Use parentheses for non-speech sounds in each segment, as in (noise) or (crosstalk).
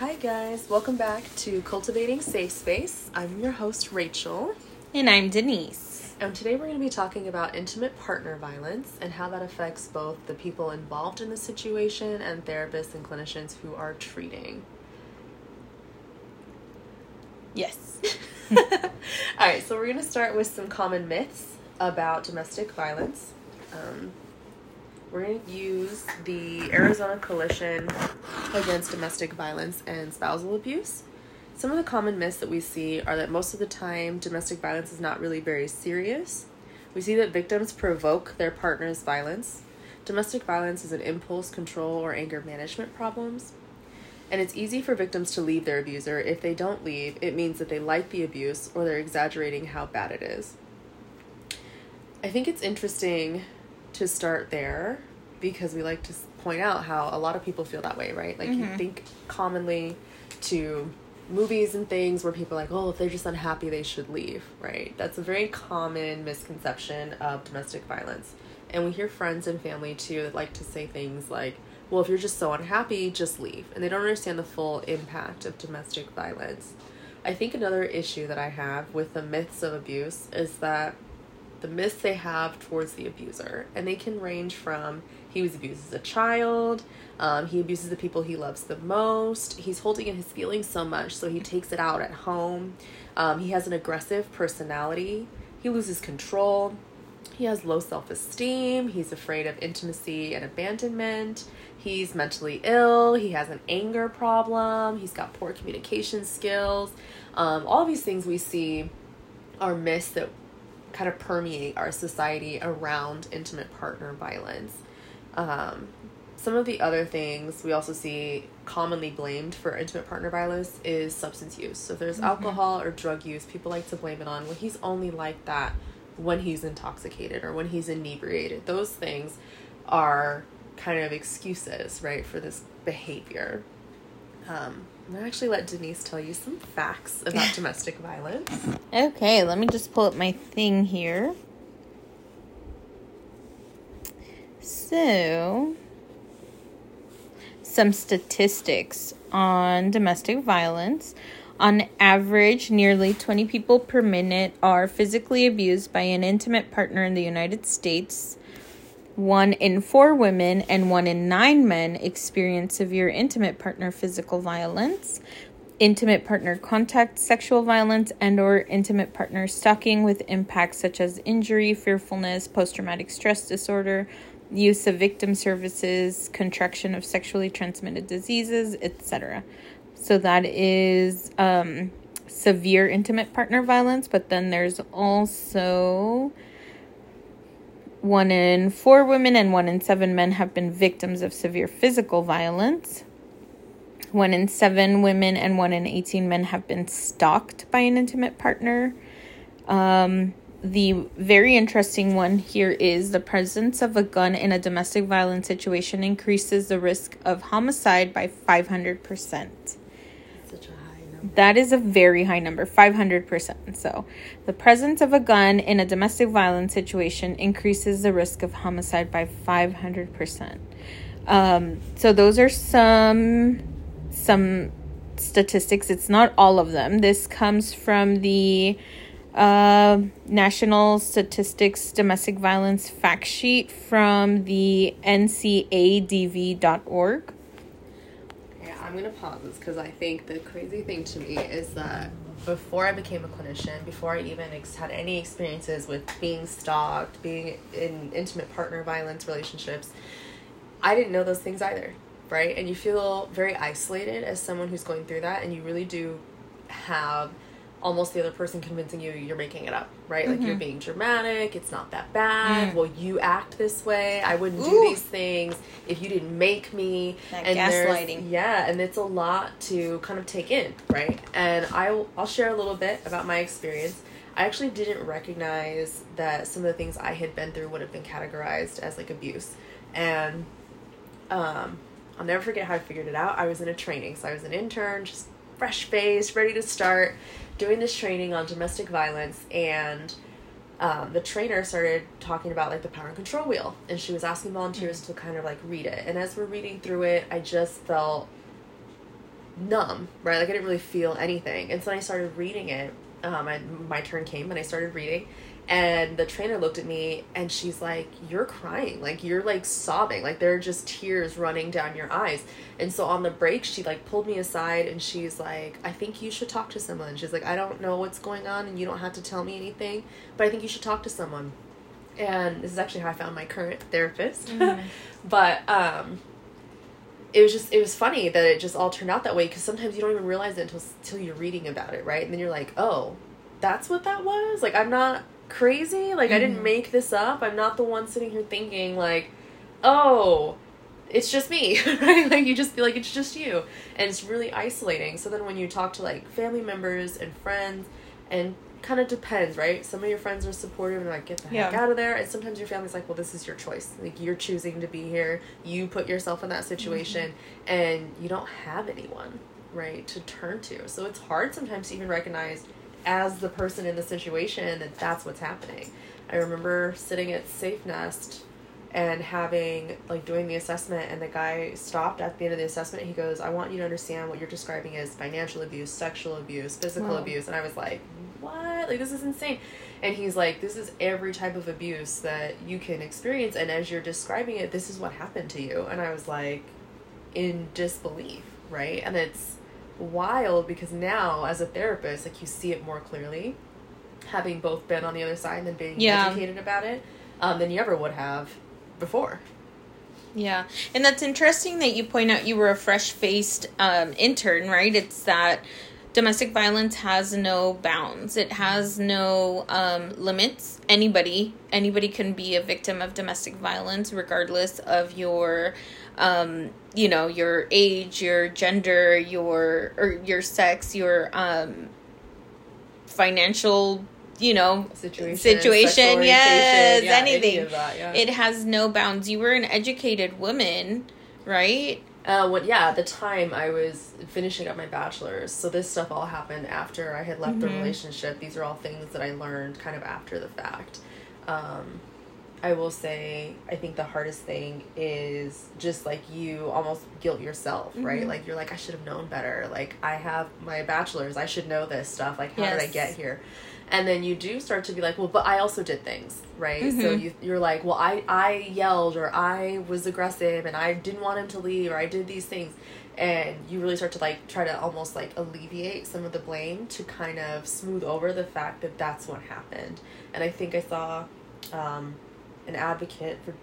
Hi, guys. Welcome back to Cultivating Safe Space. I'm your host, Rachel. And I'm Denise. And today we're going to be talking about intimate partner violence and how that affects both the people involved in the situation and therapists and clinicians who are treating. Yes. (laughs) All right, so we're going to start with some common myths about domestic violence. Um, we're going to use the Arizona Coalition Against Domestic Violence and Spousal Abuse. Some of the common myths that we see are that most of the time domestic violence is not really very serious. We see that victims provoke their partner's violence. Domestic violence is an impulse control or anger management problems. And it's easy for victims to leave their abuser. If they don't leave, it means that they like the abuse or they're exaggerating how bad it is. I think it's interesting to start there because we like to point out how a lot of people feel that way, right? Like you mm-hmm. think commonly to movies and things where people are like, oh, if they're just unhappy, they should leave, right? That's a very common misconception of domestic violence. And we hear friends and family too that like to say things like, well, if you're just so unhappy, just leave. And they don't understand the full impact of domestic violence. I think another issue that I have with the myths of abuse is that the myths they have towards the abuser. And they can range from he was abused as a child, um, he abuses the people he loves the most, he's holding in his feelings so much, so he takes it out at home. Um, he has an aggressive personality, he loses control, he has low self esteem, he's afraid of intimacy and abandonment. He's mentally ill. He has an anger problem. He's got poor communication skills. Um, all these things we see are myths that kind of permeate our society around intimate partner violence. Um, some of the other things we also see commonly blamed for intimate partner violence is substance use. So if there's alcohol or drug use, people like to blame it on, well, he's only like that when he's intoxicated or when he's inebriated. Those things are kind of excuses, right, for this behavior. Um, I'm gonna actually let Denise tell you some facts about (laughs) domestic violence. Okay, let me just pull up my thing here. So, some statistics on domestic violence. On average, nearly 20 people per minute are physically abused by an intimate partner in the United States. One in four women and one in nine men experience severe intimate partner physical violence, intimate partner contact sexual violence, and or intimate partner stalking with impacts such as injury, fearfulness, post-traumatic stress disorder, use of victim services, contraction of sexually transmitted diseases, etc. So that is um, severe intimate partner violence, but then there's also one in four women and one in seven men have been victims of severe physical violence. One in seven women and one in 18 men have been stalked by an intimate partner. Um, the very interesting one here is the presence of a gun in a domestic violence situation increases the risk of homicide by 500%. Such a high number. That is a very high number, 500%. So, the presence of a gun in a domestic violence situation increases the risk of homicide by 500%. Um, so those are some some statistics. It's not all of them. This comes from the uh, National Statistics Domestic Violence Fact Sheet from the ncadv.org. Yeah, I'm gonna pause this because I think the crazy thing to me is that before I became a clinician, before I even ex- had any experiences with being stalked, being in intimate partner violence relationships, I didn't know those things either, right? And you feel very isolated as someone who's going through that, and you really do have almost the other person convincing you you're making it up, right? Like you're being dramatic, it's not that bad. Mm. Well, you act this way. I wouldn't do these things if you didn't make me. That there's- gaslighting. Yeah, and it's a lot to kind of take in, right? And I'll I'll share a little bit about my experience. I actually didn't recognize that some of the things I had been through would have been categorized as like abuse. And um, I'll never forget how I figured it out. I was in a training, so I was an intern, just fresh faced, ready to start doing this training on domestic violence, and um, the trainer started talking about like the power and control wheel, and she was asking volunteers to kind of like read it. And as we're reading through it, I just felt numb, right? Like I didn't really feel anything. And so I started reading it. Um, I, my turn came and I started reading, and the trainer looked at me and she's like, "You're crying, like you're like sobbing, like there are just tears running down your eyes." And so on the break, she like pulled me aside and she's like, "I think you should talk to someone." She's like, "I don't know what's going on, and you don't have to tell me anything, but I think you should talk to someone." And this is actually how I found my current therapist. Mhm. (laughs) but um it was just it was funny that it just all turned out that way because sometimes you don't even realize it until until you're reading about it right and then you're like oh that's what that was like i'm not crazy? Like i didn't Mhm. make this up. I'm not the one sitting here thinking like oh it's just me (laughs) right? Like you just feel like it's just you. And it's really isolating. So then when you talk to like family members and friends and kind of depends right? Some of your friends are supportive and like get the heck out of there. And sometimes your family's like well this is your choice. Like you're choosing to be here. You put yourself in that situation and you don't have anyone right to turn to. So it's hard sometimes to even recognize as the person in the situation that that's what's happening. I remember sitting at SafeNest and having like doing the assessment and the guy stopped at the end of the assessment. He goes i want you to understand what you're describing is financial abuse sexual abuse physical Wow. abuse. And i was like what? Like this is insane. And he's like this is every type of abuse that you can experience and as you're describing it this is what happened to you. And i was like in disbelief right? And it's wild because now as a therapist like you see it more clearly having both been on the other side and then being Yeah. educated about it um, than you ever would have before Yeah, and that's interesting that you point out you were a fresh faced um, intern, right? It's that domestic violence has no bounds. It has no um, limits. Anybody, anybody can be a victim of domestic violence, regardless of your, um, you know, your age, your gender, your or your sex, your um, financial, you know, situation Situation, yes, yeah, any anything. of that, yeah. it has no bounds. You were an educated woman, right? Uh, when yeah, at the time I was finishing up my bachelor's, so this stuff all happened after I had left the Mhm. relationship. These are all things that I learned kind of after the fact. Um, I will say, I think the hardest thing is just like you almost guilt yourself, right? Mhm. Like you're like, I should have known better. Like I have my bachelor's, I should know this stuff. Like how did I get here? And then you do start to be like, well, but I also did things, right? So Mhm. you you're like, well, I I yelled or I was aggressive and I didn't want him to leave or I did these things, and you really start to like try to almost like alleviate some of the blame to kind of smooth over the fact that that's what happened. And I think I saw um, an advocate for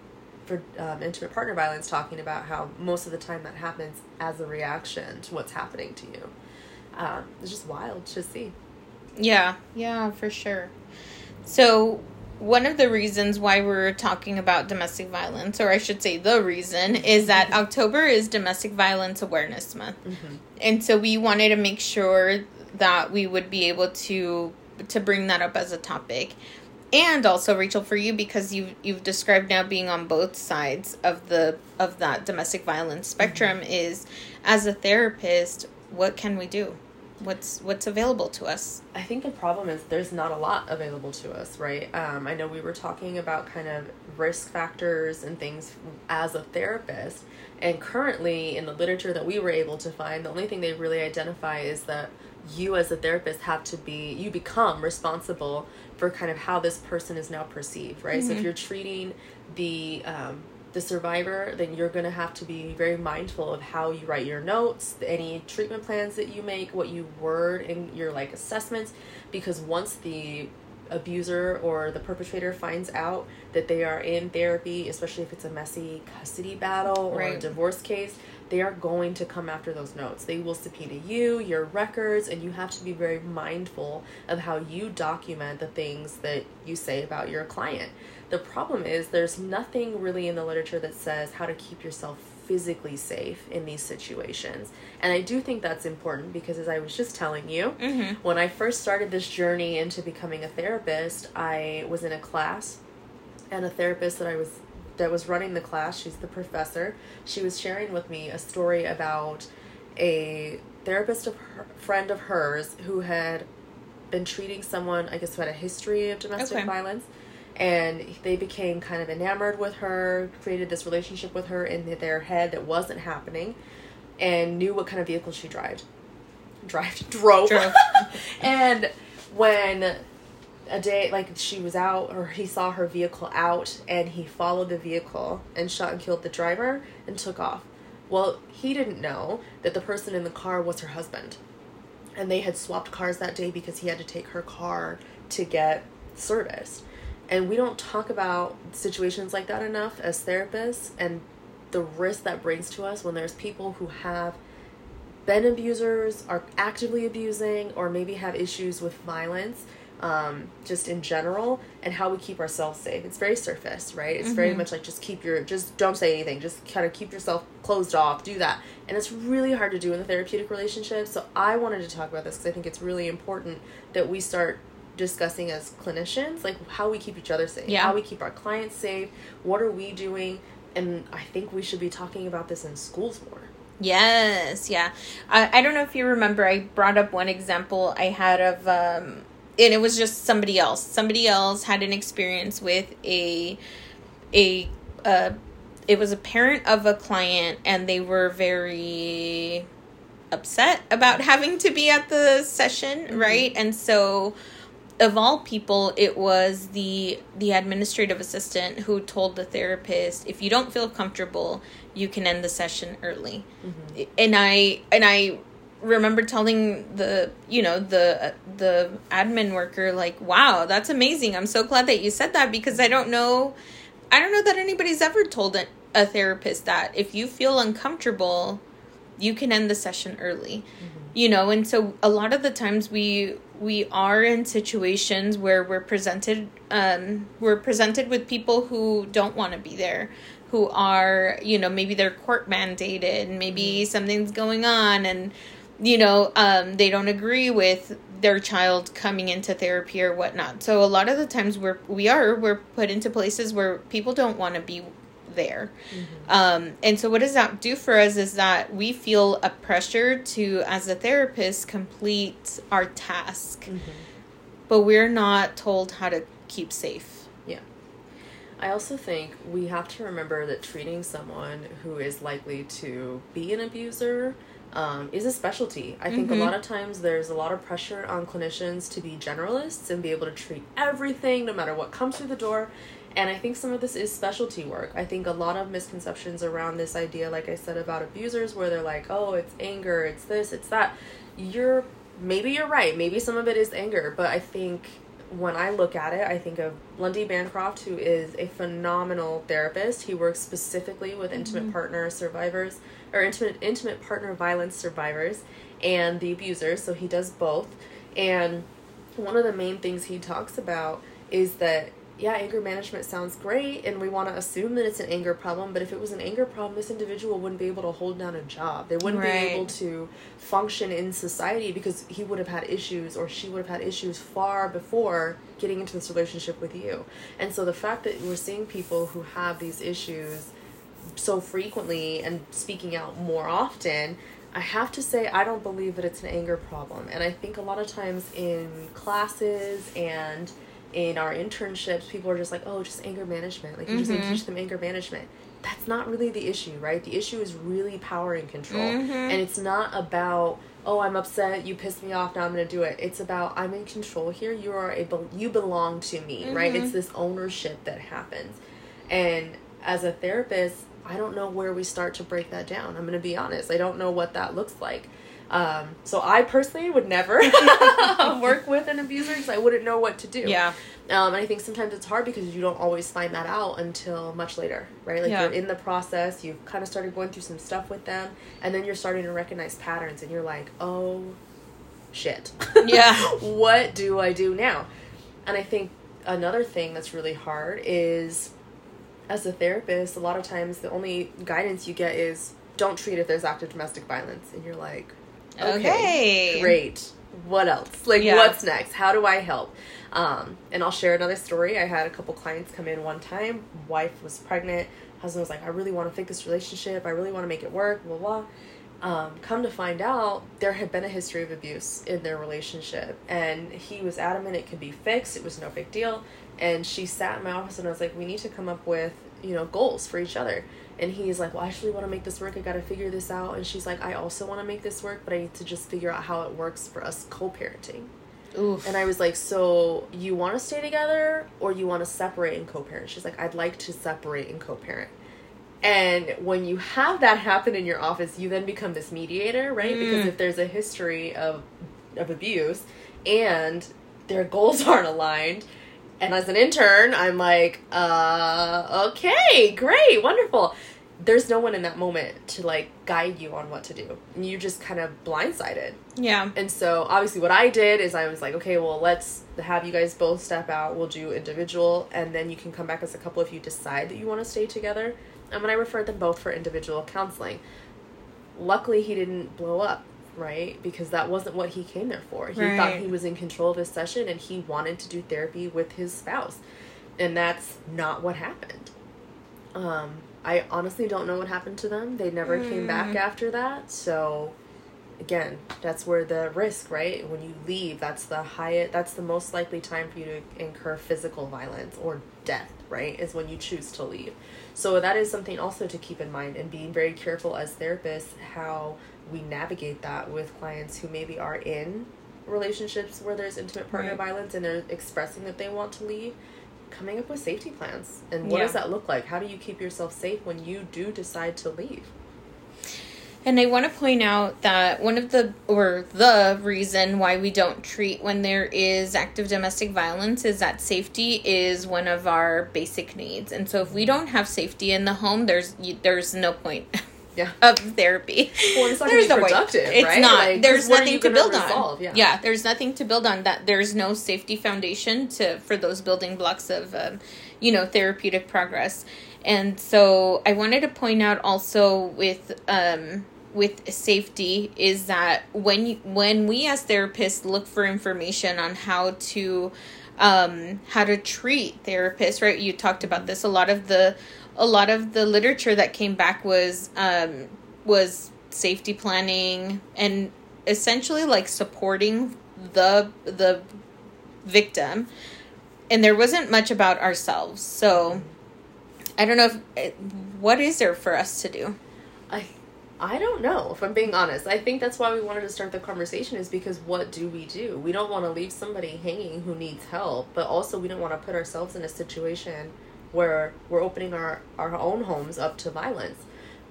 for um, intimate partner violence talking about how most of the time that happens as a reaction to what's happening to you. Um, it's just wild to see. Yeah, yeah, for sure. So, one of the reasons why we're talking about domestic violence, or I should say the reason, is that October is Domestic Violence Awareness Month. Mm-hmm. And so we wanted to make sure that we would be able to to bring that up as a topic. And also Rachel for you because you you've described now being on both sides of the of that domestic violence spectrum is as a therapist, what can we do? What's what's available to us? I think the problem is there's not a lot available to us, right? Um, I know we were talking about kind of risk factors and things as a therapist, and currently in the literature that we were able to find, the only thing they really identify is that you as a therapist have to be you become responsible for kind of how this person is now perceived, right? So if Mhm. you're treating the um, the survivor, then you're going to have to be very mindful of how you write your notes, any treatment plans that you make, what you word in your like assessments, because once the abuser or the perpetrator finds out that they are in therapy, especially if it's a messy custody battle or a divorce case, they are going to come after those notes. They will subpoena you, your records, and you have to be very mindful of how you document the things that you say about your client. The problem is there's nothing really in the literature that says how to keep yourself physically safe in these situations. And I do think that's important because as I was just telling you, Mm-hmm. when I first started this journey into becoming a therapist, I was in a class and a therapist that I was that was running the class, she's the professor, she was sharing with me a story about a therapist of her, friend of hers who had been treating someone, I guess, who had a history of domestic Okay. violence. And they became kind of enamored with her, created this relationship with her in their head that wasn't happening. and knew what kind of vehicle she drove. Drive (laughs) drove. Drove. (laughs) and when a day like she was out or he saw her vehicle out and he followed the vehicle and shot and killed the driver and took off. Well, he didn't know that the person in the car was her husband. And they had swapped cars that day because he had to take her car to get serviced. And we don't talk about situations like that enough as therapists and the risk that brings to us when there's people who have been abusers, are actively abusing, or maybe have issues with violence, um, just in general, and how we keep ourselves safe. It's very surface, right? It's very much like just keep your, just don't say anything, just kind of keep yourself closed off, do that. And it's really hard to do in the therapeutic relationship. So I wanted to talk about this because I think it's really important that we start discussing as clinicians, like how we keep each other safe, Yeah. how we keep our clients safe, what are we doing. And I think we should be talking about this in schools more. Yes, yeah. I, I don't know if you remember, I brought up one example I had of, um, and it was just somebody else. Somebody else had an experience with a, a, uh, it was a parent of a client, and they were very upset about having to be at the session, right? And so, of all people it was the the administrative assistant who told the therapist if you don't feel comfortable you can end the session early and i and i remember telling the you know the the admin worker like wow that's amazing. I'm so glad that you said that because i don't know i don't know that anybody's ever told a, a therapist that. If you feel uncomfortable you can end the session early. You know and so a lot of the times we we are in situations where we're presented um we're presented with people who don't want to be there who are you know maybe they're court mandated maybe something's going on and you know um they don't agree with their child coming into therapy or whatnot so a lot of the times we're we are we're put into places where people don't want to be there. Um, and so, what does that do for us is that we feel a pressure to, as a therapist, complete our task, but we're not told how to keep safe. Yeah. I also think we have to remember that treating someone who is likely to be an abuser um, is a specialty. I think a Mhm. lot of times there's a lot of pressure on clinicians to be generalists and be able to treat everything no matter what comes through the door. And I think some of this is specialty work. I think a lot of misconceptions around this idea, like I said about abusers, where they're like, oh, it's anger, it's this, it's that. You're maybe you're right. Maybe some of it is anger, but I think when I look at it, I think of Lundy Bancroft, who is a phenomenal therapist. He works specifically with intimate partner survivors or intimate intimate partner violence survivors and the abusers. So he does both. And one of the main things he talks about is that yeah, anger management sounds great, and we want to assume that it's an anger problem. But if it was an anger problem, this individual wouldn't be able to hold down a job. They wouldn't Right. be able to function in society because he would have had issues or she would have had issues far before getting into this relationship with you. And so the fact that we're seeing people who have these issues so frequently and speaking out more often, I have to say I don't believe that it's an anger problem. And I think a lot of times in classes and in our internships, people are just like, oh, just anger management. Like, you just need to Mhm. teach them anger management. That's not really the issue, right? The issue is really power and control. Mhm. And it's not about, oh, I'm upset, you pissed me off, now I'm going to do it. It's about, I'm in control here. You are a, be- you belong to me, right? Mhm. It's this ownership that happens. And as a therapist, I don't know where we start to break that down. I'm going to be honest. I don't know what that looks like. Um, so I personally would never (laughs) work with an abuser because I wouldn't know what to do. Yeah. Um, and I think sometimes it's hard because you don't always find that out until much later, right? Like Yeah. you're in the process, you've kind of started going through some stuff with them, and then you're starting to recognize patterns, and you're like, oh, shit. (laughs) Yeah. what do I do now? And I think another thing that's really hard is as a therapist, a lot of times the only guidance you get is don't treat if there's active domestic violence. And you're like, okay, Okay. great. What else? Like, Yeah. what's next? How do I help? Um, and I'll share another story. I had a couple clients come in one time. Wife was pregnant. Husband was like, I really want to fix this relationship. I really want to make it work. Blah blah. Um, come to find out, there had been a history of abuse in their relationship, and he was adamant it could be fixed. It was no big deal. And she sat in my office, and I was like, we need to come up with you know goals for each other. And he's like, Well, I actually want to make this work. I got to figure this out. And she's like, I also want to make this work, but I need to just figure out how it works for us co parenting. Oof. And I was like, So you want to stay together or you want to separate and co parent? She's like, I'd like to separate and co parent. And when you have that happen in your office, you then become this mediator, right? Because Mm. if there's a history of of abuse and their goals (laughs) aren't aligned, and as an intern, I'm like, uh, okay, great, wonderful. There's no one in that moment to like guide you on what to do. And you just kind of blindsided. yeah. And so obviously what I did is I was like, okay, well let's have you guys both step out. We'll do individual and then you can come back as a couple if you decide that you want to stay together. And when I referred them both for individual counseling. Luckily he didn't blow up, right? Because that wasn't what he came there for. He thought he was in control of his session and he wanted to do therapy with his spouse. And that's not what happened. Um I honestly don't know what happened to them. They never came back Mm. after that. So again, that's where the risk, right? When you leave, that's the highest that's the most likely time for you to incur physical violence or death, right? Is when you choose to leave. So that is something also to keep in mind and being very careful as therapists how we navigate that with clients who maybe are in relationships where there's intimate partner Right. violence and they're expressing that they want to leave coming up with safety plans and what Yeah. does that look like how do you keep yourself safe when you do decide to leave And I want to point out that one of the, or the reason why we don't treat when there is active domestic violence is that safety is one of our basic needs. And so if we don't have safety in the home, there's there's no point (laughs) yeah of therapy. Well, it's not there's no productive, point. It's right? not. Like, there's nothing to build resolve? on. Yeah. there's nothing to build on. That there's no safety foundation to for those building blocks of, um, you know, therapeutic progress. And so I wanted to point out also with um, with safety is that when you, when we as therapists look for information on how to um, how to treat therapists, right? You talked about this. A lot of the a lot of the literature that came back was um, was safety planning and essentially like supporting the the victim, and there wasn't much about ourselves. So I don't know if eh, what is there for us to do. I I don't know if I'm being honest. I think that's why we wanted to start the conversation is because what do we do? We don't want to leave somebody hanging who needs help, but also we don't want to put ourselves in a situation where we're opening our our own homes up to violence.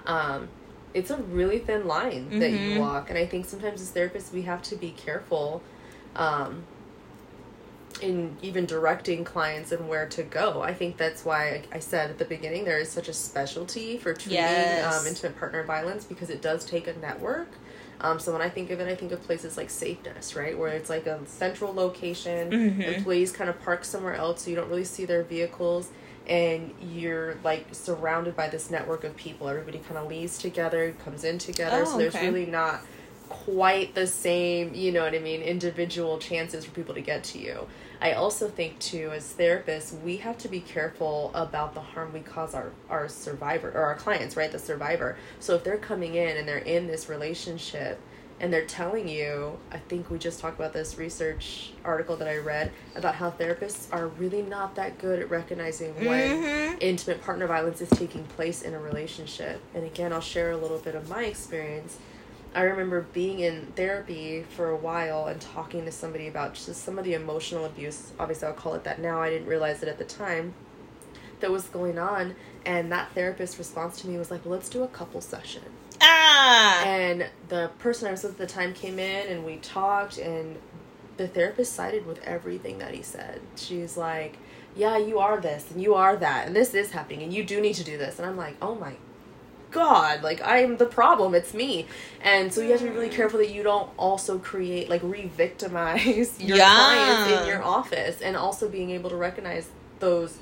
Um, it's a really thin line that you Mhm. walk, and I think sometimes as therapists we have to be careful. Um, in even directing clients and where to go. I think that's why I said at the beginning there is such a specialty for treating Yes. um, intimate partner violence because it does take a network. Um, so when I think of it, I think of places like SafeNest, right, where it's like a central location. Mhm. Employees kind of park somewhere else, so you don't really see their vehicles, and you're like surrounded by this network of people. Everybody kind of leaves together, comes in together. Oh, so there's okay. really not quite the same, you know what I mean, individual chances for people to get to you. I also think too, as therapists, we have to be careful about the harm we cause our our survivor or our clients, right? The survivor. So if they're coming in and they're in this relationship and they're telling you, I think we just talked about this research article that I read about how therapists are really not that good at recognizing when Mhm. intimate partner violence is taking place in a relationship. And again, I'll share a little bit of my experience. I remember being in therapy for a while and talking to somebody about just some of the emotional abuse. Obviously, I'll call it that now. I didn't realize it at the time that was going on. And that therapist's response to me was like, well, let's do a couple session. And the person I was with at the time came in and we talked, and the therapist sided with everything that he said. She's like, Yeah, you are this, and you are that, and this is happening, and you do need to do this. And I'm like, Oh my God, like I'm the problem, it's me. And so you have to be really mm. careful that you don't also create, like, re victimize (laughs) your Yeah. clients in your office, and also being able to recognize those.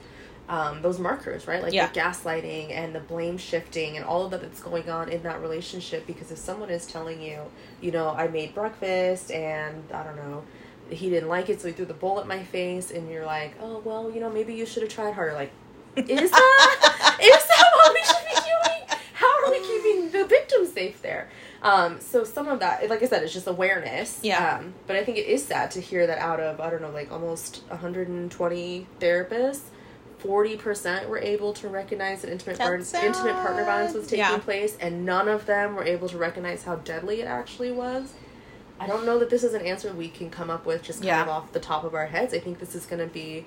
Um, those markers, right? Like Yeah. the gaslighting and the blame shifting and all of that that's going on in that relationship. Because if someone is telling you, you know, I made breakfast and I don't know, he didn't like it, so he threw the bowl at my face, and you're like, oh well, you know, maybe you should have tried harder. Like, is that (laughs) is that what we should be doing? How are we keeping the victim safe there? Um, so some of that, like I said, it's just awareness. Yeah. Um, but I think it is sad to hear that out of I don't know, like almost 120 therapists, 40% were able to recognize that intimate, bar- intimate partner violence was taking Yeah. place, and none of them were able to recognize how deadly it actually was. I don't know that this is an answer we can come up with just kind Yeah. of off the top of our heads. I think this is going to be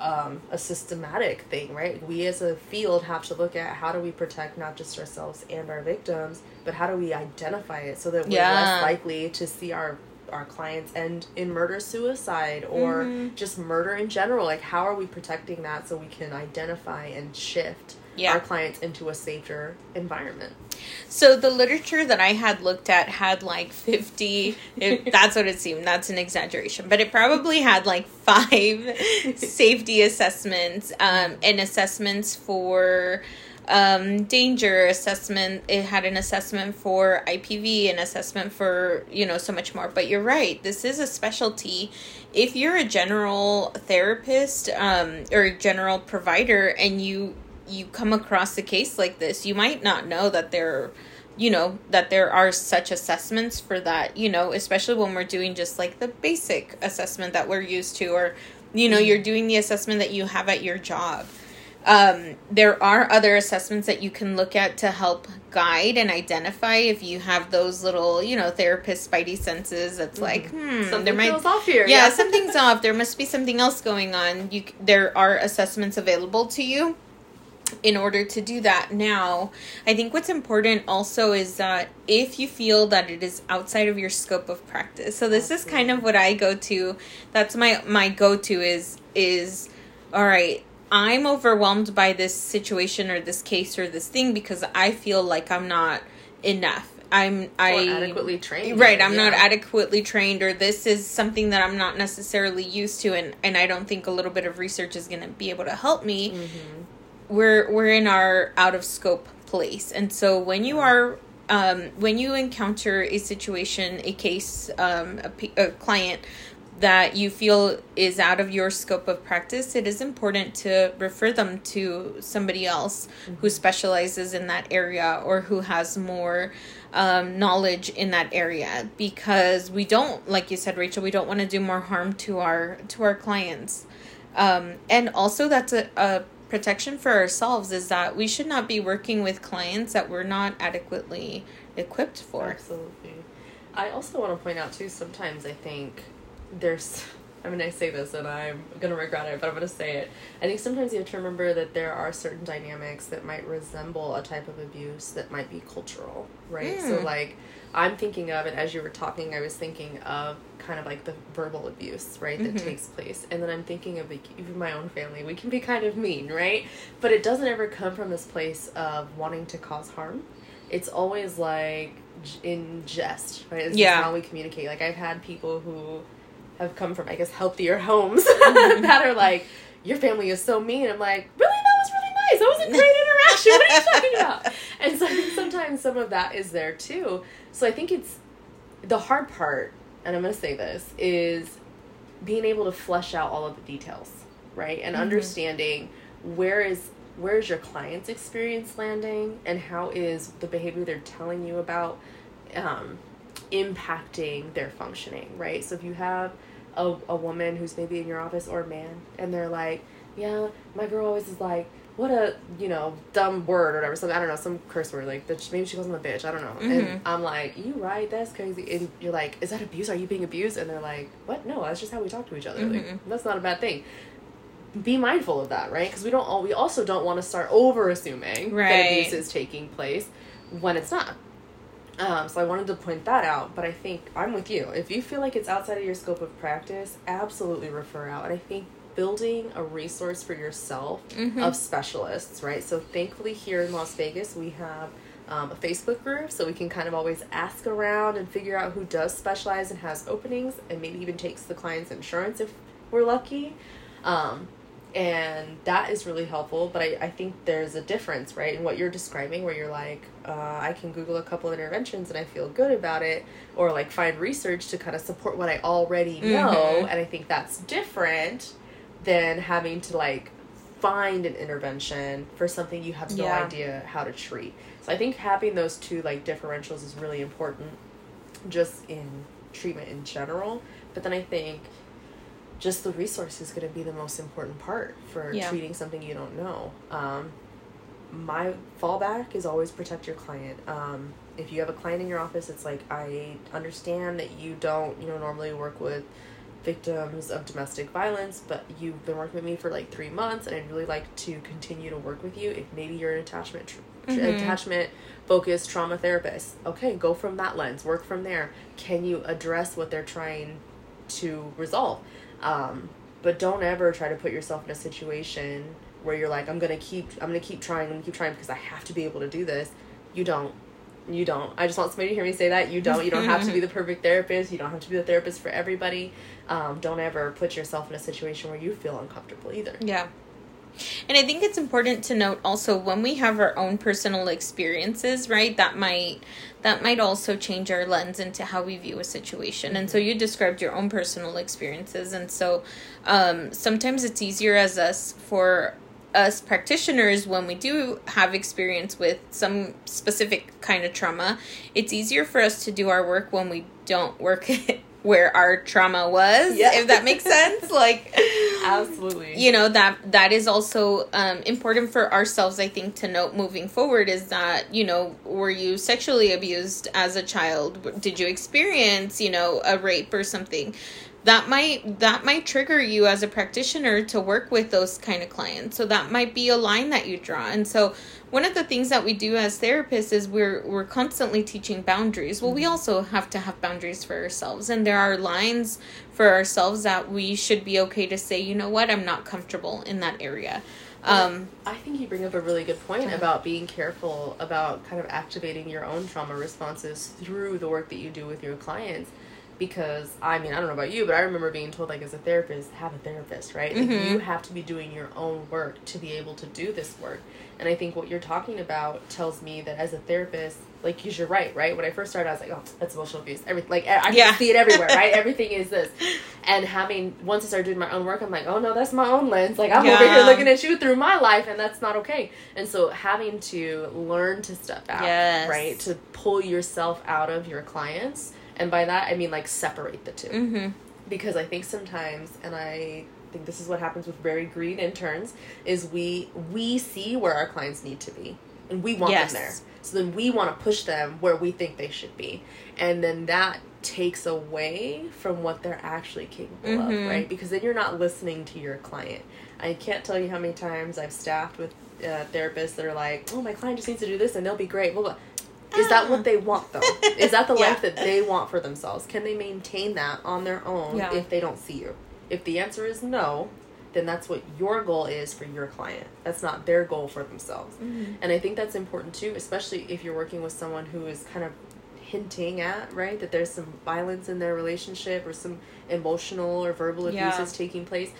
um, a systematic thing, right? We as a field have to look at how do we protect not just ourselves and our victims, but how do we identify it so that we're Yeah. less likely to see our our clients end in murder suicide or Mhm. just murder in general like how are we protecting that so we can identify and shift Yeah. our clients into a safer environment So the literature that I had looked at had like 50, it, (laughs) that's what it seemed. That's an exaggeration, but it probably had like five (laughs) safety assessments um, and assessments for um, danger assessment. It had an assessment for IPV, an assessment for, you know, so much more. But you're right. This is a specialty. If you're a general therapist um, or a general provider and you you come across a case like this, you might not know that there, you know, that there are such assessments for that, you know, especially when we're doing just like the basic assessment that we're used to, or, you know, you're doing the assessment that you have at your job. Um, there are other assessments that you can look at to help guide and identify if you have those little, you know, therapist spidey senses. That's like, hmm, something there might feels off here yeah, something's off. There must be something else going on. You there are assessments available to you in order to do that. Now, I think what's important also is that if you feel that it is outside of your scope of practice. So this is kind of what I go to. That's my my go-to is is all right, I'm overwhelmed by this situation or this case or this thing because I feel like I'm not enough. I'm I adequately trained Right, I'm not adequately trained or this is something that I'm not necessarily used to and and I don't think a little bit of research is going to be able to help me. Mm-hmm. We're we're in our out of scope place. And so when you are um when you encounter a situation, a case, um a, a client that you feel is out of your scope of practice, it is important to refer them to somebody else who specializes in that area or who has more um, knowledge in that area because we don't, like you said, Rachel, we don't want to do more harm to our to our clients. Um, and also, that's a, a protection for ourselves is that we should not be working with clients that we're not adequately equipped for. Absolutely. I also want to point out too. Sometimes I think there's. I mean, I say this and I'm gonna regret it, but I'm gonna say it. I think sometimes you have to remember that there are certain dynamics that might resemble a type of abuse that might be cultural, right? So, Mm. like, I'm thinking of it as you were talking. I was thinking of kind of like the verbal abuse, right, that Mhm. takes place, and then I'm thinking of like, even my own family. We can be kind of mean, right? But it doesn't ever come from this place of wanting to cause harm. It's always like in jest, right? This Yeah. how we communicate. Like I've had people who have come from, I guess, healthier homes (laughs) Mm-hmm. that are like, "Your family is so mean." I'm like, "Really? That was really nice. That was a great interaction. What are you talking about?" (laughs) And so I think sometimes some of that is there too. So I think it's the hard part, and I'm going to say this is being able to flesh out all of the details, right? And Mhm. understanding where is where is your client's experience landing and how is the behavior they're telling you about um, impacting their functioning, right? So if you have a, a woman who's maybe in your office or a man and they're like, yeah, my girl always is like, what a, you know, dumb word or whatever, something, I don't know, some curse word, like, bitch, maybe she calls him a bitch, I don't know. Mhm. And I'm like, you right, that's crazy. And you're like, is that abuse? Are you being abused? And they're like, what? No, that's just how we talk to each other. Mhm. Like, that's not a bad thing. Be mindful of that, right? Because we don't all, we also don't want to start over assuming that abuse is taking place when it's not. Um, so I wanted to point that out, but I think I'm with you. If you feel like it's outside of your scope of practice, absolutely refer out. And I think building a resource for yourself Mhm. of specialists, right? So thankfully here in Las Vegas we have um, a Facebook group, so we can kind of always ask around and figure out who does specialize and has openings, and maybe even takes the client's insurance if we're lucky. Um, and that is really helpful but I, I think there's a difference right in what you're describing where you're like uh, i can google a couple of interventions and i feel good about it or like find research to kind of support what i already know Mhm. and i think that's different than having to like find an intervention for something you have no Yeah. idea how to treat so i think having those two like differentials is really important just in treatment in general but then i think just the resource is going to be the most important part for Yeah. treating something you don't know. Um, my fallback is always protect your client. Um, if you have a client in your office, it's like I understand that you don't, you know, normally work with victims of domestic violence, but you've been working with me for like three months, and I'd really like to continue to work with you. If maybe you're an attachment tr- Mhm. attachment focused trauma therapist, okay, go from that lens, work from there. Can you address what they're trying to resolve? Um, but don't ever try to put yourself in a situation where you're like, I'm gonna keep, I'm gonna keep trying, I'm gonna keep trying because I have to be able to do this. You don't. You don't. I just want somebody to hear me say that. You don't. You don't have to be the (laughs) perfect therapist. You don't have to be the therapist for everybody. Um, don't ever put yourself in a situation where you feel uncomfortable either. Yeah. And I think it's important to note also when we have our own personal experiences, right? That might that might also change our lens into how we view a situation. And so you described your own personal experiences and so um sometimes it's easier as us for us practitioners when we do have experience with some specific kind of trauma, it's easier for us to do our work when we don't work (laughs) where our trauma was, Yeah. if that makes sense. (laughs) Like Absolutely. you know that that is also um, important for ourselves i think to note moving forward is that you know were you sexually abused as a child did you experience you know a rape or something that might that might trigger you as a practitioner to work with those kind of clients. So that might be a line that you draw. And so one of the things that we do as therapists is we're we're constantly teaching boundaries. Well we also have to have boundaries for ourselves. And there are lines for ourselves that we should be okay to say you know what? I'm not comfortable in that area. Um I think you bring up a really good point about being careful about kind of activating your own trauma responses through the work that you do with your clients. Because I mean, I don't know about you, but I remember being told, like, as a therapist, have a therapist, right? Like, Mhm. you have to be doing your own work to be able to do this work. And I think what you're talking about tells me that as a therapist, like, because you're right, right? When I first started, I was like, oh, that's emotional abuse. Every, like, I can Yeah. see it everywhere, right? (laughs) Everything is this. And having, once I started doing my own work, I'm like, oh no, that's my own lens. Like, I'm over here looking at you through my life, and that's not okay. And so, having to learn to step out, Yes. right? To pull yourself out of your clients. And by that, I mean, like, separate the 2 hmm because I think sometimes, and I think this is what happens with very green interns, is we we see where our clients need to be, and we want Yes. them there. So then we want to push them where we think they should be, and then that takes away from what they're actually capable of, Mhm. right? Because then you're not listening to your client. I can't tell you how many times I've staffed with uh, therapists that are like, "Oh, my client just needs to do this, and they'll be great." Blah blah. Is that what they want though? Is that the (laughs) Yeah. life that they want for themselves? Can they maintain that on their own Yeah. if they don't see you? If the answer is no, then that's what your goal is for your client. That's not their goal for themselves. Mhm. And I think that's important too, especially if you're working with someone who is kind of hinting at, right, that there's some violence in their relationship or some emotional or verbal abuse Yeah. is taking place.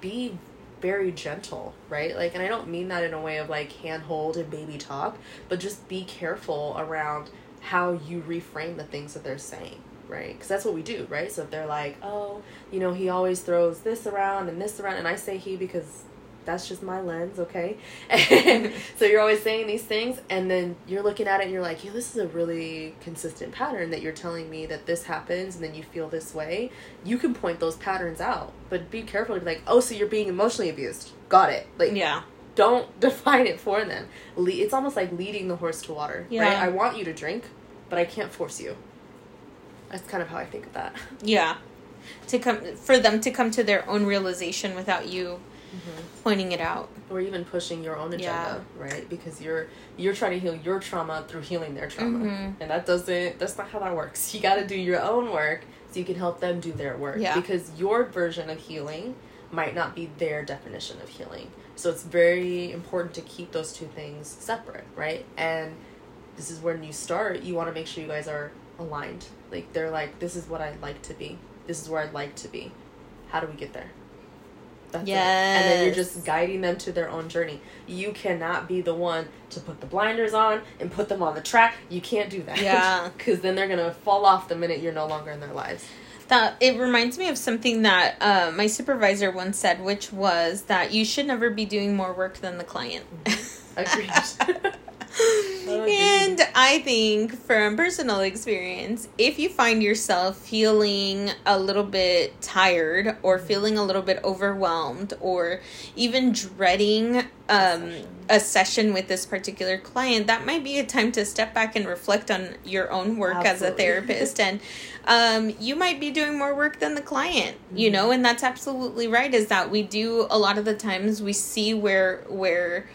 Be very gentle, right? Like, and I don't mean that in a way of like handhold and baby talk, but just be careful around how you reframe the things that they're saying, right? Because that's what we do, right? So if they're like, oh, you know, he always throws this around and this around, and I say he because that's just my lens, okay? And (laughs) so you're always saying these things, and then you're looking at it and you're like, yeah, this is a really consistent pattern that you're telling me that this happens, and then you feel this way. You can point those patterns out, but be careful to be like, oh, so you're being emotionally abused. Got it. Like, yeah don't (laughs) define it for them. Le- it's almost like leading the horse to water, Yeah. right? I want you to drink, but I can't force you. That's kind of how I think of that. yeah to come for them to come to their own realization without you pointing it out Or even pushing your own agenda, right? Because you're you're trying to heal your trauma through healing their trauma, Mhm. and that doesn't. That's not how that works. You got to do your own work so you can help them do their work. Yeah. Because your version of healing might not be their definition of healing. So it's very important to keep those two things separate, right? And this is when you start. You want to make sure you guys are aligned. Like they're like, this is what I'd like to be. This is where I'd like to be. How do we get there? That's it. And then you're just guiding them to their own journey. You cannot be the one to put the blinders on and put them on the track. You can't do that. Yeah. (laughs) Because then they're going to fall off the minute you're no longer in their lives. that it reminds me of something that uh, my supervisor once said which was that you should never be doing more work than the client (laughs) Agreed. (laughs) (laughs) And I think from personal experience, if you find yourself feeling a little bit tired or feeling a little bit overwhelmed or even dreading um, a session with this particular client, that might be a time to step back and reflect on your own work Absolutely. as a therapist. and um, you might be doing more work than the client, you know, and that's absolutely right. Is that we do a lot of the times we see where where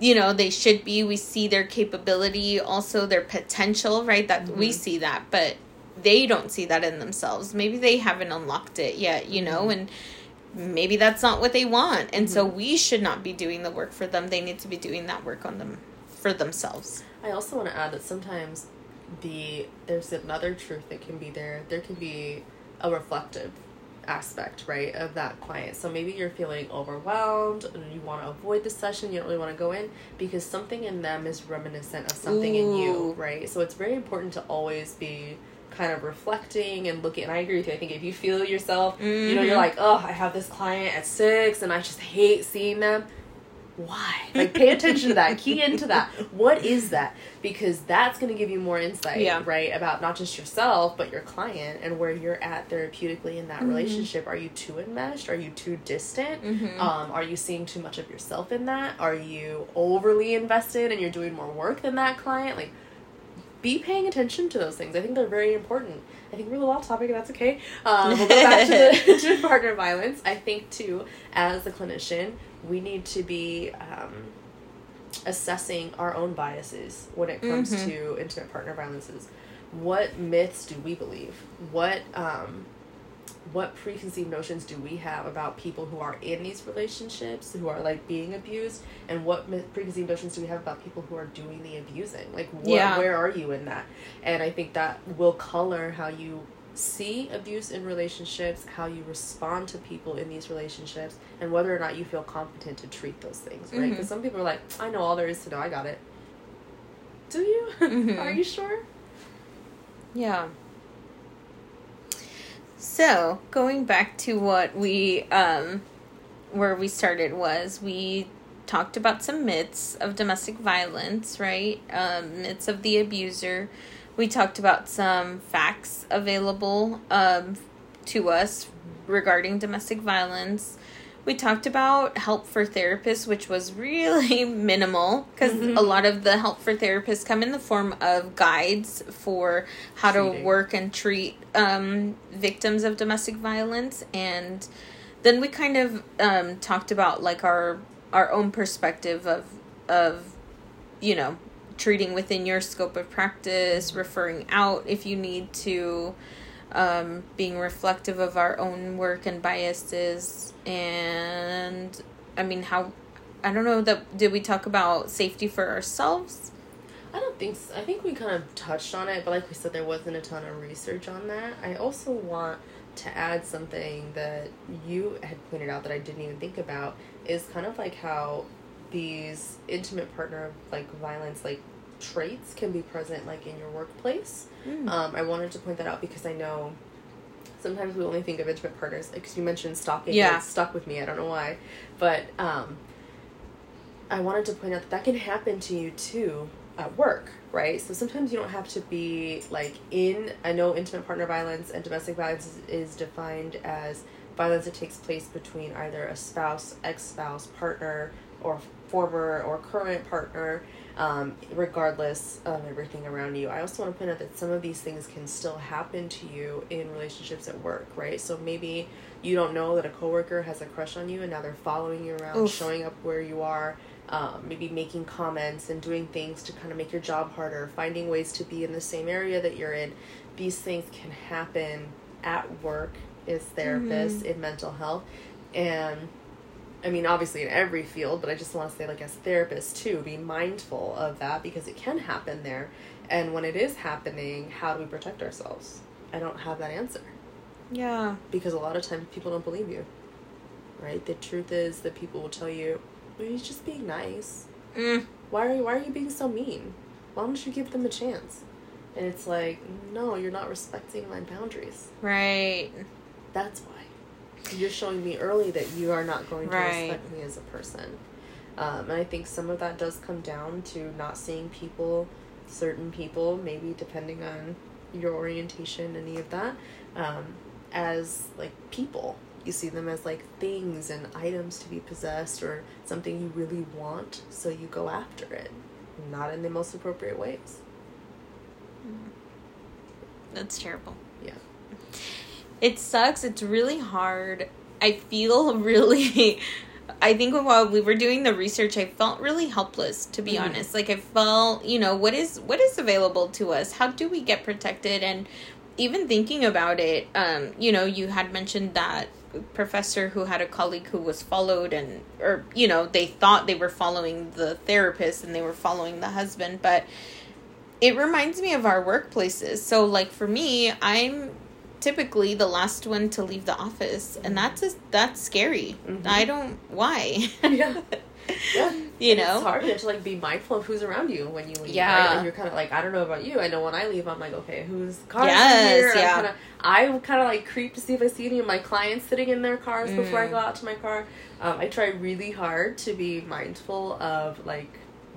you know they should be. We see their capability also their potential right? That mm-hmm. we see that but they don't see that in themselves. Maybe they haven't unlocked it yet you know mm-hmm. and maybe that's not what they want. And mm-hmm. so we should not be doing the work for them. They need to be doing that work on them for themselves. I also want to add that sometimes the there's another truth that can be there. There can be a reflective aspect, right, of that client. So maybe you're feeling overwhelmed and you want to avoid the session, you don't really want to go in because something in them is reminiscent of something Ooh. in you, right? So it's very important to always be kind of reflecting and looking and I agree with you. I think if you feel yourself, mm-hmm. you know, you're mm-hmm. like, oh, I have this client at six and I just hate seeing them why? Like, pay attention to that. Key into that. What is that? Because that's going to give you more insight, yeah. right? About not just yourself, but your client and where you're at therapeutically in that mm-hmm. relationship. Are you too enmeshed? Are you too distant? Mm-hmm. Um, are you seeing too much of yourself in that? Are you overly invested and you're doing more work than that client? Like, be paying attention to those things. I think they're very important. I think we're a little off topic, and that's okay. Um, we'll go back to the (laughs) (laughs) to partner violence. I think too, as a clinician, we need to be um, assessing our own biases when it comes mm-hmm. to intimate partner violences. What myths do we believe? What um, what preconceived notions do we have about people who are in these relationships who are like being abused and what preconceived notions do we have about people who are doing the abusing like what, yeah. where are you in that and i think that will color how you see abuse in relationships, how you respond to people in these relationships, and whether or not you feel competent to treat those things, right? Because mm-hmm. some people are like, I know all there is to know, I got it. Do you? (laughs) Mm-hmm. are you sure? Yeah. So, going back to what we, um, where we started was we talked about some myths of domestic violence, right? Um, myths of the abuser we talked about some facts available um, to us regarding domestic violence. We talked about help for therapists, which was really (laughs) minimal because mm-hmm. a lot of the help for therapists come in the form of guides for how Treating. to work and treat um, victims of domestic violence. And then we kind of um, talked about like our our own perspective of of you know treating within your scope of practice, referring out if you need to, um, being reflective of our own work and biases. And I mean, how, I don't know that, did we talk about safety for ourselves? I don't think so. I think we kind of touched on it, but like we said, there wasn't a ton of research on that. I also want to add something that you had pointed out that I didn't even think about is kind of like how these intimate partner like violence like traits can be present like in your workplace. Mm. Um, I wanted to point that out because I know sometimes we only think of intimate partners because you mentioned stalking. Yeah, it's stuck with me. I don't know why, but um, I wanted to point out that that can happen to you too at work, right? So sometimes you don't have to be like in. I know intimate partner violence and domestic violence is, is defined as violence that takes place between either a spouse, ex spouse, partner, or former or current partner um, regardless of everything around you. I also want to point out that some of these things can still happen to you in relationships at work, right? So maybe you don't know that a coworker has a crush on you and now they're following you around, Oof. showing up where you are, um, maybe making comments and doing things to kind of make your job harder, finding ways to be in the same area that you're in. These things can happen at work as therapists mm-hmm. in mental health. And I mean, obviously in every field, but I just want to say, like, as therapists too, be mindful of that because it can happen there. And when it is happening, how do we protect ourselves? I don't have that answer. Yeah. Because a lot of times people don't believe you, right? The truth is that people will tell you, well, he's just being nice. Mm. Why are you, why are you being so mean? Why don't you give them a chance? And it's like, no, you're not respecting my boundaries. Right. That's why you're showing me early that you are not going to right. respect me as a person. Um, and I think some of that does come down to not seeing people, certain people, maybe depending on your orientation, any of that, um, as like people. You see them as like things and items to be possessed or something you really want, so you go after it, not in the most appropriate ways. That's terrible. Yeah. It sucks. It's really hard. I feel (laughs) really. I think while we were doing the research, I felt really helpless. To be Mhm. honest, like I felt, you know, what is what is available to us? How do we get protected? And even thinking about it, um, you know, you had mentioned that professor who had a colleague who was followed and or you know they thought they were following the therapist and they were following the husband but it reminds me of our workplaces. So, like for me, I'm typically the last one to leave the office, and that's a, that's scary. Mhm. I don't why. (laughs) Yeah. Yeah. (laughs) you know It's hard to like be mindful of who's around you when you leave. Yeah. right? And you're kind of like, I don't know about you. I know when I leave, I'm like, okay, whose car Yes, here? Yeah. I'm kinda, I kind of like creep to see if I see any of my clients sitting in their cars before I Mm. go out to my car. Um, I try really hard to be mindful of like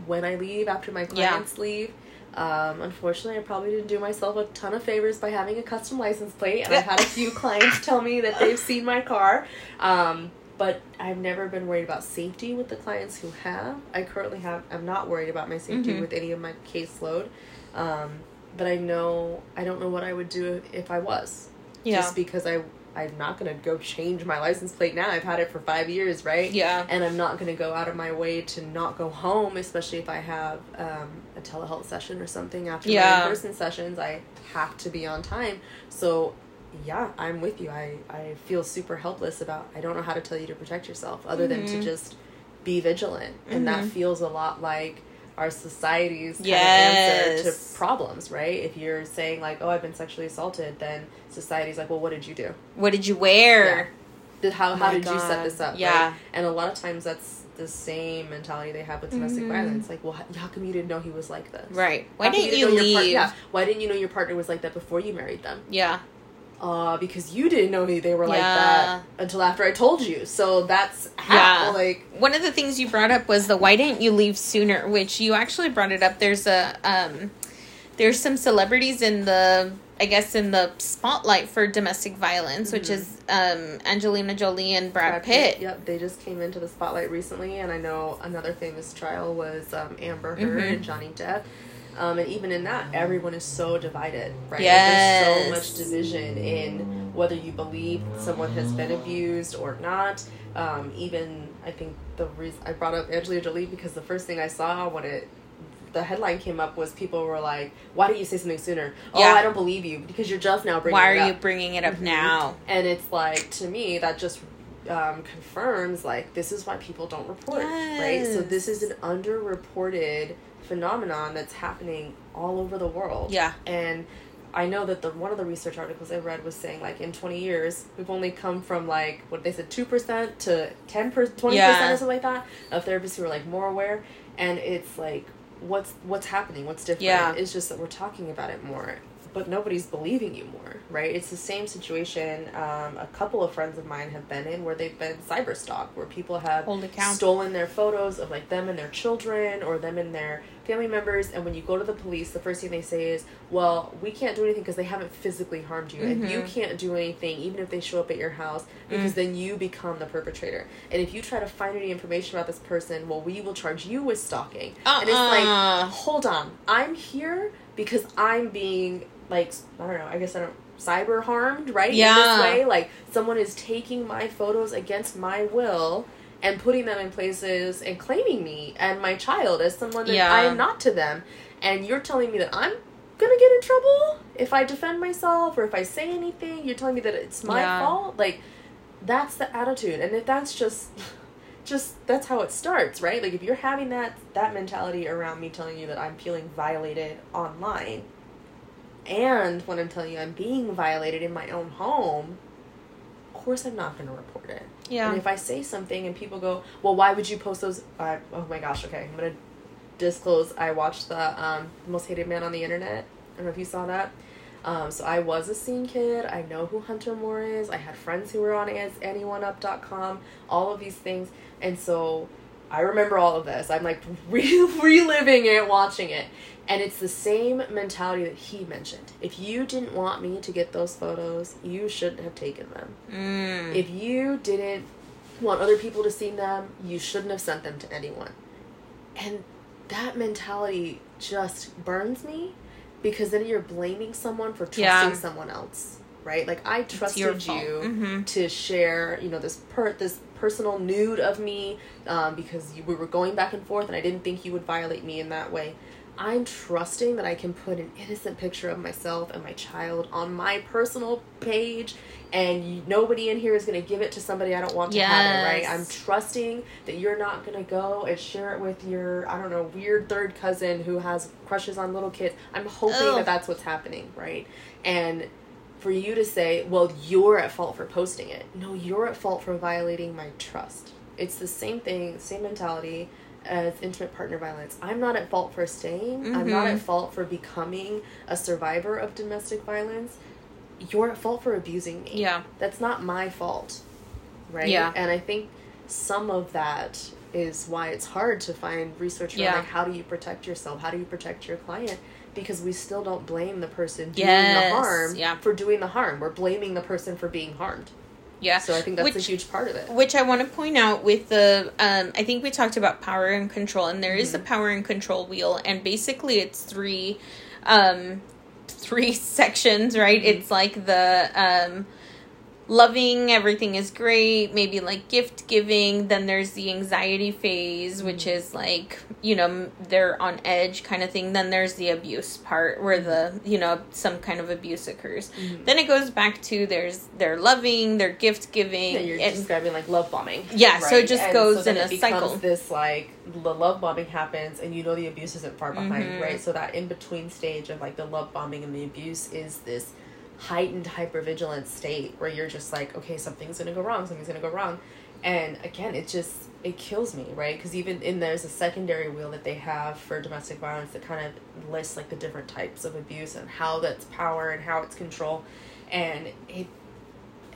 when I leave after my Yeah. clients leave. Um, unfortunately, I probably didn't do myself a ton of favors by having a custom license plate, and I've had a few (laughs) clients tell me that they've seen my car. Um, but I've never been worried about safety with the clients who have. I currently have. I'm not worried about my safety Mhm. with any of my caseload. Um, but I know I don't know what I would do if I was. Yeah. Just because I I'm not gonna go change my license plate now. I've had it for five years, right? Yeah. And I'm not gonna go out of my way to not go home, especially if I have um, a telehealth session or something after my in-person sessions. I have to be on time. So yeah, I'm with you. I, I feel super helpless about I don't know how to tell you to protect yourself other than to Mhm. just be vigilant. And that Mhm. feels a lot like our society's kind of answer to problems, right? If you're saying like, "Oh, I've been sexually assaulted," then society's like, "Well, what did you do? What did you wear? Did, how Oh how did you set this up?" Yeah. right? And a lot of times that's the same mentality they have with domestic Mhm. violence. Like, well, how, come you didn't know he was like this? Right. Why How didn't you par- leave? yeah. Why didn't you know your partner was like that before you married them? Yeah. Uh, because you didn't know me, they were like Yeah. that until after I told you. So that's how, Yeah. like, One of the things you brought up was the why didn't you leave sooner, which you actually brought it up. There's a um there's some celebrities in the I guess in the spotlight for domestic violence, which Mhm. is um Angelina Jolie and Brad, Pitt. Yep, they just came into the spotlight recently, and I know another famous trial was um, Amber Heard Mhm. and Johnny Depp. Um, and even in that, everyone is so divided, right? There's so much division in whether you believe someone has been abused or not. Um, even I think the reason I brought up Angelina Jolie because the first thing I saw when it the headline came up was people were like, "Why didn't you say something sooner?" Yeah. Oh, I don't believe you because you're just now bringing. Why it are you bringing it up Mhm. now? And it's like to me that just um, confirms like this is why people don't report, right? So this is an underreported phenomenon that's happening all over the world. Yeah. And I know that the one of the research articles I read was saying like in 20 years we've only come from like what they said 2% to 10 per 20% Yeah. or something like that of therapists who are like more aware and it's like what's what's happening what's different Yeah. it's just that we're talking about it more but nobody's believing you more right it's the same situation um, a couple of friends of mine have been in where they've been cyber stalked where people have stolen their photos of like them and their children or them and their family members and when you go to the police the first thing they say is well we can't do anything because they haven't physically harmed you and you Mhm. can't do anything even if they show up at your house because Mm. then you become the perpetrator and if you try to find any information about this person well we will charge you with stalking and it's like Uh-uh. hold on i'm here because i'm being like i don't know i guess i don't cyber harmed right in Yeah. this way like someone is taking my photos against my will and putting them in places and claiming me and my child as someone that Yeah. i am not to them and you're telling me that i'm gonna get in trouble if i defend myself or if i say anything you're telling me that it's my Yeah. fault like that's the attitude and if that's just (laughs) just that's how it starts right like if you're having that that mentality around me telling you that i'm feeling violated online and when i'm telling you i'm being violated in my own home of course i'm not going to report it Yeah. and if i say something and people go well why would you post those I oh my gosh okay i'm going to disclose i watched the um, most hated man on the internet i don't know if you saw that um, so I was a scene kid. I know who Hunter Moore is. I had friends who were on isanyoneup.com, all of these things. And so I remember all of this. I'm like (laughs) re- reliving it, watching it. And it's the same mentality that he mentioned. If you didn't want me to get those photos, you shouldn't have taken them. Mm. If you didn't want other people to see them, you shouldn't have sent them to anyone. And that mentality just burns me because then you're blaming someone for trusting Yeah. someone else, right? Like I trusted you Mhm. to share, you know, this per this personal nude of me um, because you, we were going back and forth, and I didn't think you would violate me in that way. I'm trusting that I can put an innocent picture of myself and my child on my personal page, and you, nobody in here is going to give it to somebody I don't want to have it, right? I'm trusting that you're not going to go and share it with your, I don't know, weird third cousin who has crushes on little kids. I'm hoping Ugh. that that's what's happening, right? And for you to say, well, you're at fault for posting it. No, you're at fault for violating my trust. It's the same thing, same mentality as intimate partner violence. I'm not at fault for staying. I'm not Mhm. at fault for becoming a survivor of domestic violence. You're at fault for abusing me. Yeah. That's not my fault. Right? Yeah. And I think some of that is why it's hard to find research around Yeah. like how do you protect yourself? How do you protect your client? Because we still don't blame the person doing Yes, the harm yeah. for doing the harm. We're blaming the person for being harmed. Yeah. So I think that's a huge part of it. which I want to point out with the um I think we talked about power and control and there is a power and control wheel and basically it's three um three (laughs) sections, right? It's like the um loving everything is great maybe like gift giving then there's the anxiety phase which is like you know they're on edge kind of thing then there's the abuse part where the you know some kind of abuse occurs then it goes back to there's they're loving they're gift giving you're and- describing like love bombing. Yeah, so it just And goes then in a cycle. This like the love bombing happens, and you know the abuse isn't far behind, Mhm. right? So that in between stage of like the love bombing and the abuse is this heightened hypervigilance state where you're just like, okay, something's gonna go wrong, something's gonna go wrong, and again, it just it kills me, right? Because even in there's a secondary wheel that they have for domestic violence that kind of lists like the different types of abuse and how that's power and how it's control, and it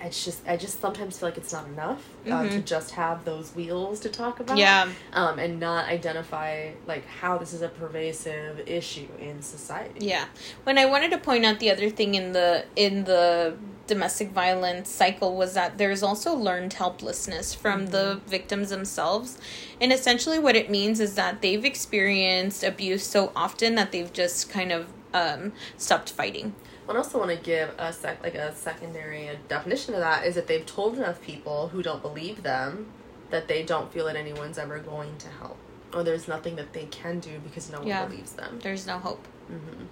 it's just I just sometimes feel like it's not enough um, to Mhm. just have those wheels to talk about. Yeah. Um, and not identify like how this is a pervasive issue in society. Yeah. When I wanted to point out the other thing in the in the domestic violence cycle was that there's also learned helplessness from the victims themselves. And essentially what it means is that they've experienced abuse so often that they've just kind of um, stopped fighting. I also want to give a sec like a secondary definition of that is that they've told enough people who don't believe them that they don't feel that anyone's ever going to help or there's nothing that they can do because no one Yeah. believes them. There's no hope. hmm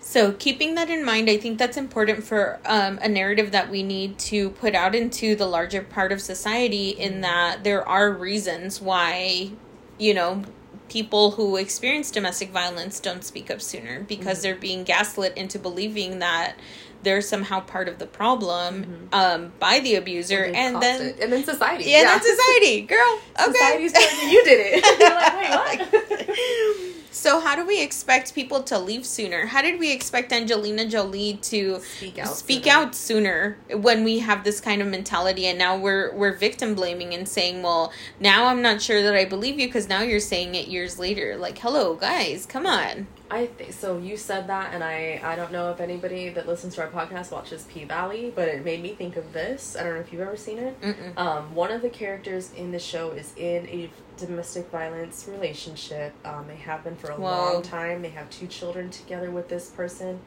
So, keeping that in mind, I think that's important for um, a narrative that we need to put out into the larger part of society, in that there are reasons why, you know, people who experience domestic violence don't speak up sooner because mm-hmm. they're being gaslit into believing that they're somehow part of the problem um, by the abuser. They and then, it. and then society. yeah, that's society, girl. (laughs) Okay. You did it. (laughs) Like, wait, what? (laughs) So how do we expect people to leave sooner? How did we expect Angelina Jolie to Speak out speak sooner. out sooner when we have this kind of mentality and now we're we're victim blaming and saying, "Well, now I'm not sure that I believe you because now you're saying it years later." Like, "Hello, guys, come on." I think so. You said that, and I I don't know if anybody that listens to our podcast watches P Valley, but it made me think of this. I don't know if you've ever seen it. Mm-mm. Um, one of the characters in the show is in a domestic violence relationship. Um, they have been for a Whoa. long time. They have two children together with this person.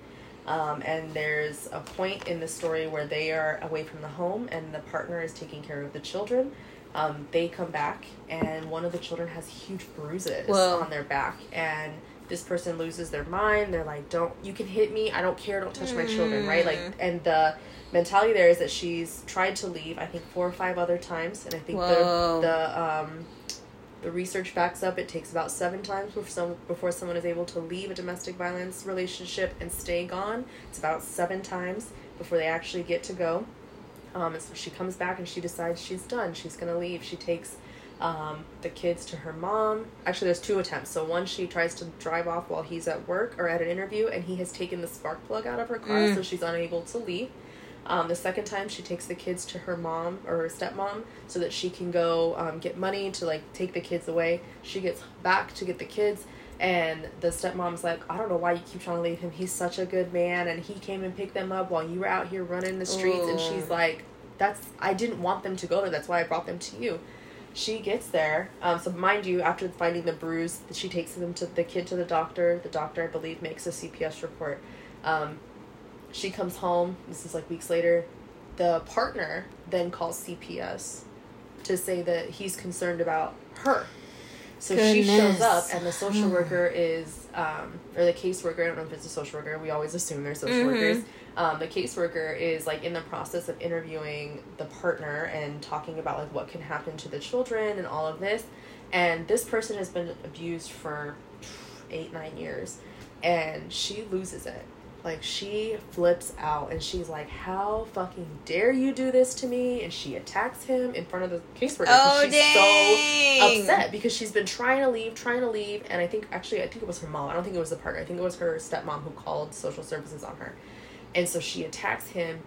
Um, and there's a point in the story where they are away from the home and the partner is taking care of the children. Um, they come back and one of the children has huge bruises Whoa. on their back and this person loses their mind. They're like, "Don't you can hit me? I don't care. Don't touch my children." Right? Like, Mm. and the mentality there is that she's tried to leave. I think four or five other times, and I think Whoa. the the um, the research backs up. It takes about seven times before some before someone is able to leave a domestic violence relationship and stay gone. It's about seven times before they actually get to go. Um, and so she comes back and she decides she's done. She's gonna leave. She takes um, the kids to her mom. Actually, there's two attempts. So one, she tries to drive off while he's at work or at an interview, and he has taken the spark plug out of her car, Mm. so she's unable to leave. Um, the second time, she takes the kids to her mom or her stepmom so that she can go um, get money to like take the kids away. She gets back to get the kids, and the stepmom's like, I don't know why you keep trying to leave him. He's such a good man, and he came and picked them up while you were out here running the streets. And she's like, That's I didn't want them to go there. That's why I brought them to you. She gets there. Um, so mind you, after finding the bruise, she takes them to the kid to the doctor. The doctor, I believe, makes a CPS report. Um, she comes home. This is like weeks later. The partner then calls CPS to say that he's concerned about her. So she shows up, and the social worker is, um, or the caseworker. I don't know if it's a social worker. We always assume they're social Mhm. workers. Um, the caseworker is like in the process of interviewing the partner and talking about like what can happen to the children and all of this. And this person has been abused for eight nine years, and she loses it. Like she flips out and she's like, "How fucking dare you do this to me?" And she attacks him in front of the caseworker. Oh, she's so upset because she's been trying to leave, trying to leave, and I think actually I think it was her mom. I don't think it was the partner. I think it was her stepmom who called social services on her, and so she attacks him,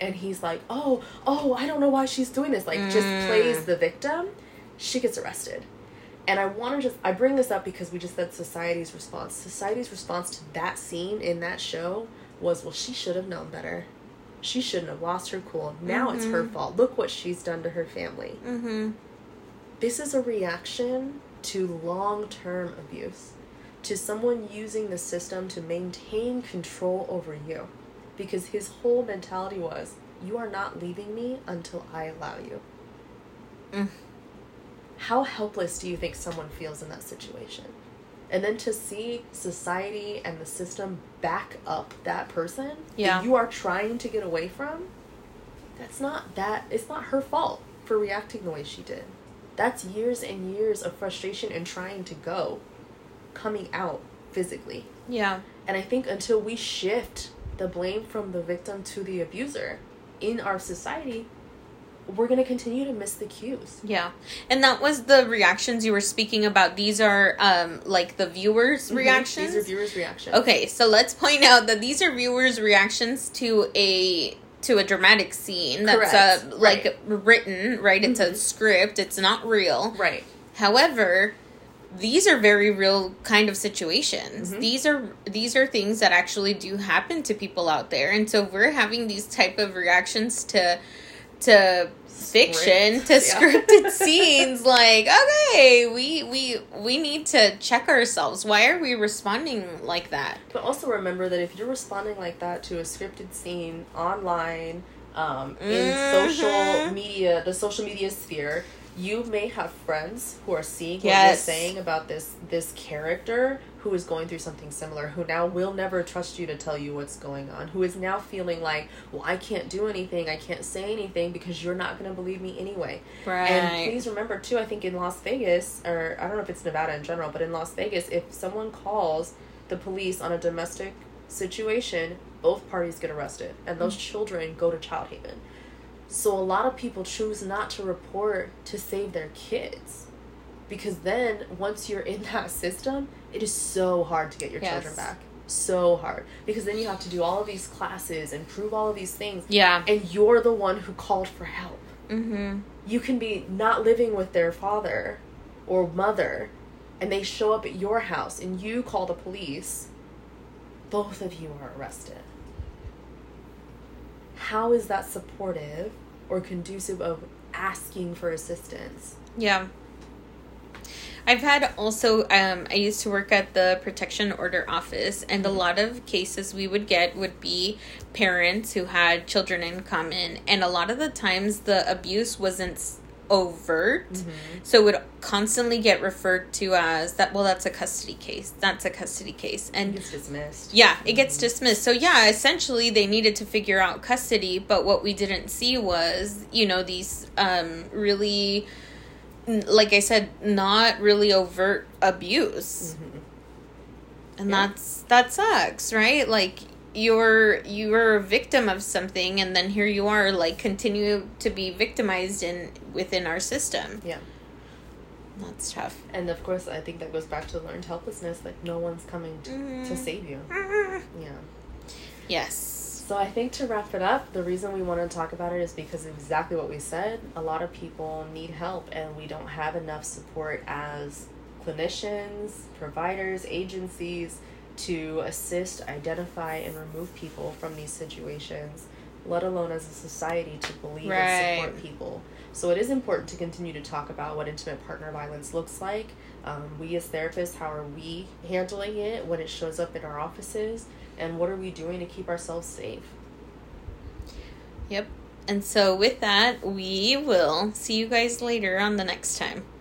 and he's like, "Oh, oh, I don't know why she's doing this." Like just Mm. plays the victim. She gets arrested, and I want to just I bring this up because we just said society's response. Society's response to that scene in that show was, "Well, she should have known better." She shouldn't have lost her cool. Now it's her Mhm. fault. Look what she's done to her family Mm-hmm. this is a reaction to long term abuse, to someone using the system to maintain control over you. Because his whole mentality was, you are not leaving me until I allow you. Mm. How helpless do you think someone feels in that situation? And then to see society and the system back up that person Yeah. that you are trying to get away from, that's not that it's not her fault for reacting the way she did. That's years and years of frustration and trying to go coming out physically. Yeah. And I think until we shift the blame from the victim to the abuser in our society, we're going to continue to miss the cues. Yeah. And that was the reactions you were speaking about. These are um like the viewers' reactions. Mm-hmm. These are viewers' reactions. Okay, so let's point out that these are viewers' reactions to a to a dramatic scene that's uh, like Right. written, right? It's a Mhm. script. It's not real. Right. However, these are very real kind of situations. Mhm. These are these are things that actually do happen to people out there. And so we're having these type of reactions to to fiction, to yeah. scripted (laughs) scenes like okay, we we we need to check ourselves. Why are we responding like that? But also remember that if you're responding like that to a scripted scene online, um, in Mhm. social media, the social media sphere, you may have friends who are seeing what Yes. you're saying about this this character who is going through something similar, who now will never trust you to tell you what's going on, who is now feeling like, well, I can't do anything, I can't say anything because you're not going to believe me anyway. Right. And please remember too, I think in Las Vegas, or I don't know if it's Nevada in general, but in Las Vegas, if someone calls the police on a domestic situation, both parties get arrested, and those mm. children go to child haven. So a lot of people choose not to report to save their kids. Because then once you're in (laughs) that system, it is so hard to get your Yes. children back. So hard. Because then you have to do all of these classes and prove all of these things. yeah. And you're the one who called for help Mhm. you can be not living with their father or mother and they show up at your house and you call the police both of you are arrested how is that supportive or conducive of asking for assistance Yeah. I've had also, um, I used to work at the protection order office, and a lot of cases we would get would be parents who had children in common, and a lot of the times the abuse wasn't overt, so it would constantly get referred to as that, well, that's a custody case, that's a custody case. and it's dismissed yeah, it gets dismissed. So yeah, essentially they needed to figure out custody, but what we didn't see was, you know, these um really like I said, not really overt abuse. Mhm. And Yeah. that's that sucks, right? Like you're you're a victim of something and then here you are like continue to be victimized in within our system. yeah That's tough. and of course i think that goes back to learned helplessness like no one's coming to, to Mhm. save you yeah Yes. So I think to wrap it up, the reason we want to talk about it is because exactly what we said. A lot of people need help, and we don't have enough support as clinicians, providers, agencies to assist, identify, and remove people from these situations, let alone as a society to believe and support people. So it is important to continue to talk about what intimate partner violence looks like. Um, we as therapists, how are we handling it when it shows up in our offices? And what are we doing to keep ourselves safe? Yep. And so with that, we will see you guys later on the next time. Right.